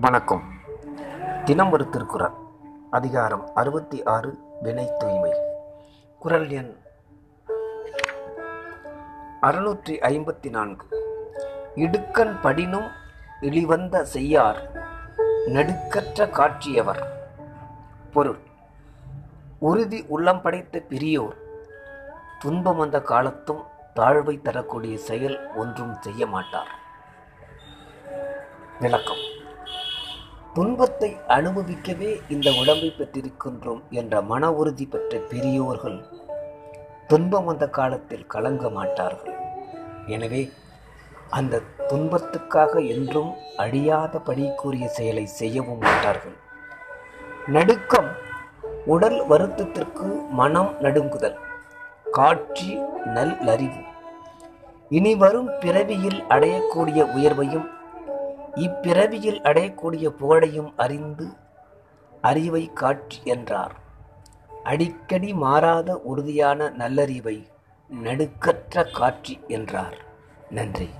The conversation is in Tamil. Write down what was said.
வணக்கம். தினம் ஒரு திருக்குறள். அதிகாரம் அறுபத்தி ஆறு வினை தூய்மை. குரல் எண் அறுநூற்றி ஐம்பத்தி நான்கு. இடுக்கண் படினும் இழிவந்த செய்யார் நடுக்கற்ற காட்சியவர். பொருள் உறுதி உள்ளம் படைத்த பெரியோர் துன்பம் வந்த காலத்தும் தாழ்வை தரக்கூடிய செயல் ஒன்றும் செய்ய மாட்டார். விளக்கம். துன்பத்தை அனுபவிக்கவே இந்த உடம்பை பெற்றிருக்கின்றோம் என்ற மன உறுதி பெற்ற பெரியோர்கள் துன்பம் வந்த காலத்தில் கலங்க மாட்டார்கள். எனவே அந்த துன்பத்துக்காக என்றும் அழியாத பணிக்குரிய செயலை செய்யவும் மாட்டார்கள். நடுக்கம் உடல் வருத்தத்திற்கு மனம் நடுங்குதல் காட்சி நல்லறிவு. இனி வரும் பிறவியில் அடையக்கூடிய உயர்வையும் இப்பிறவியில் அடையக்கூடிய புகழையும் அறிந்து அறிவை காட்சி என்றார். அடிக்கடி மாறாத உறுதியான நல்லறிவை நடுக்கற்ற காட்சி என்றார். நன்றி.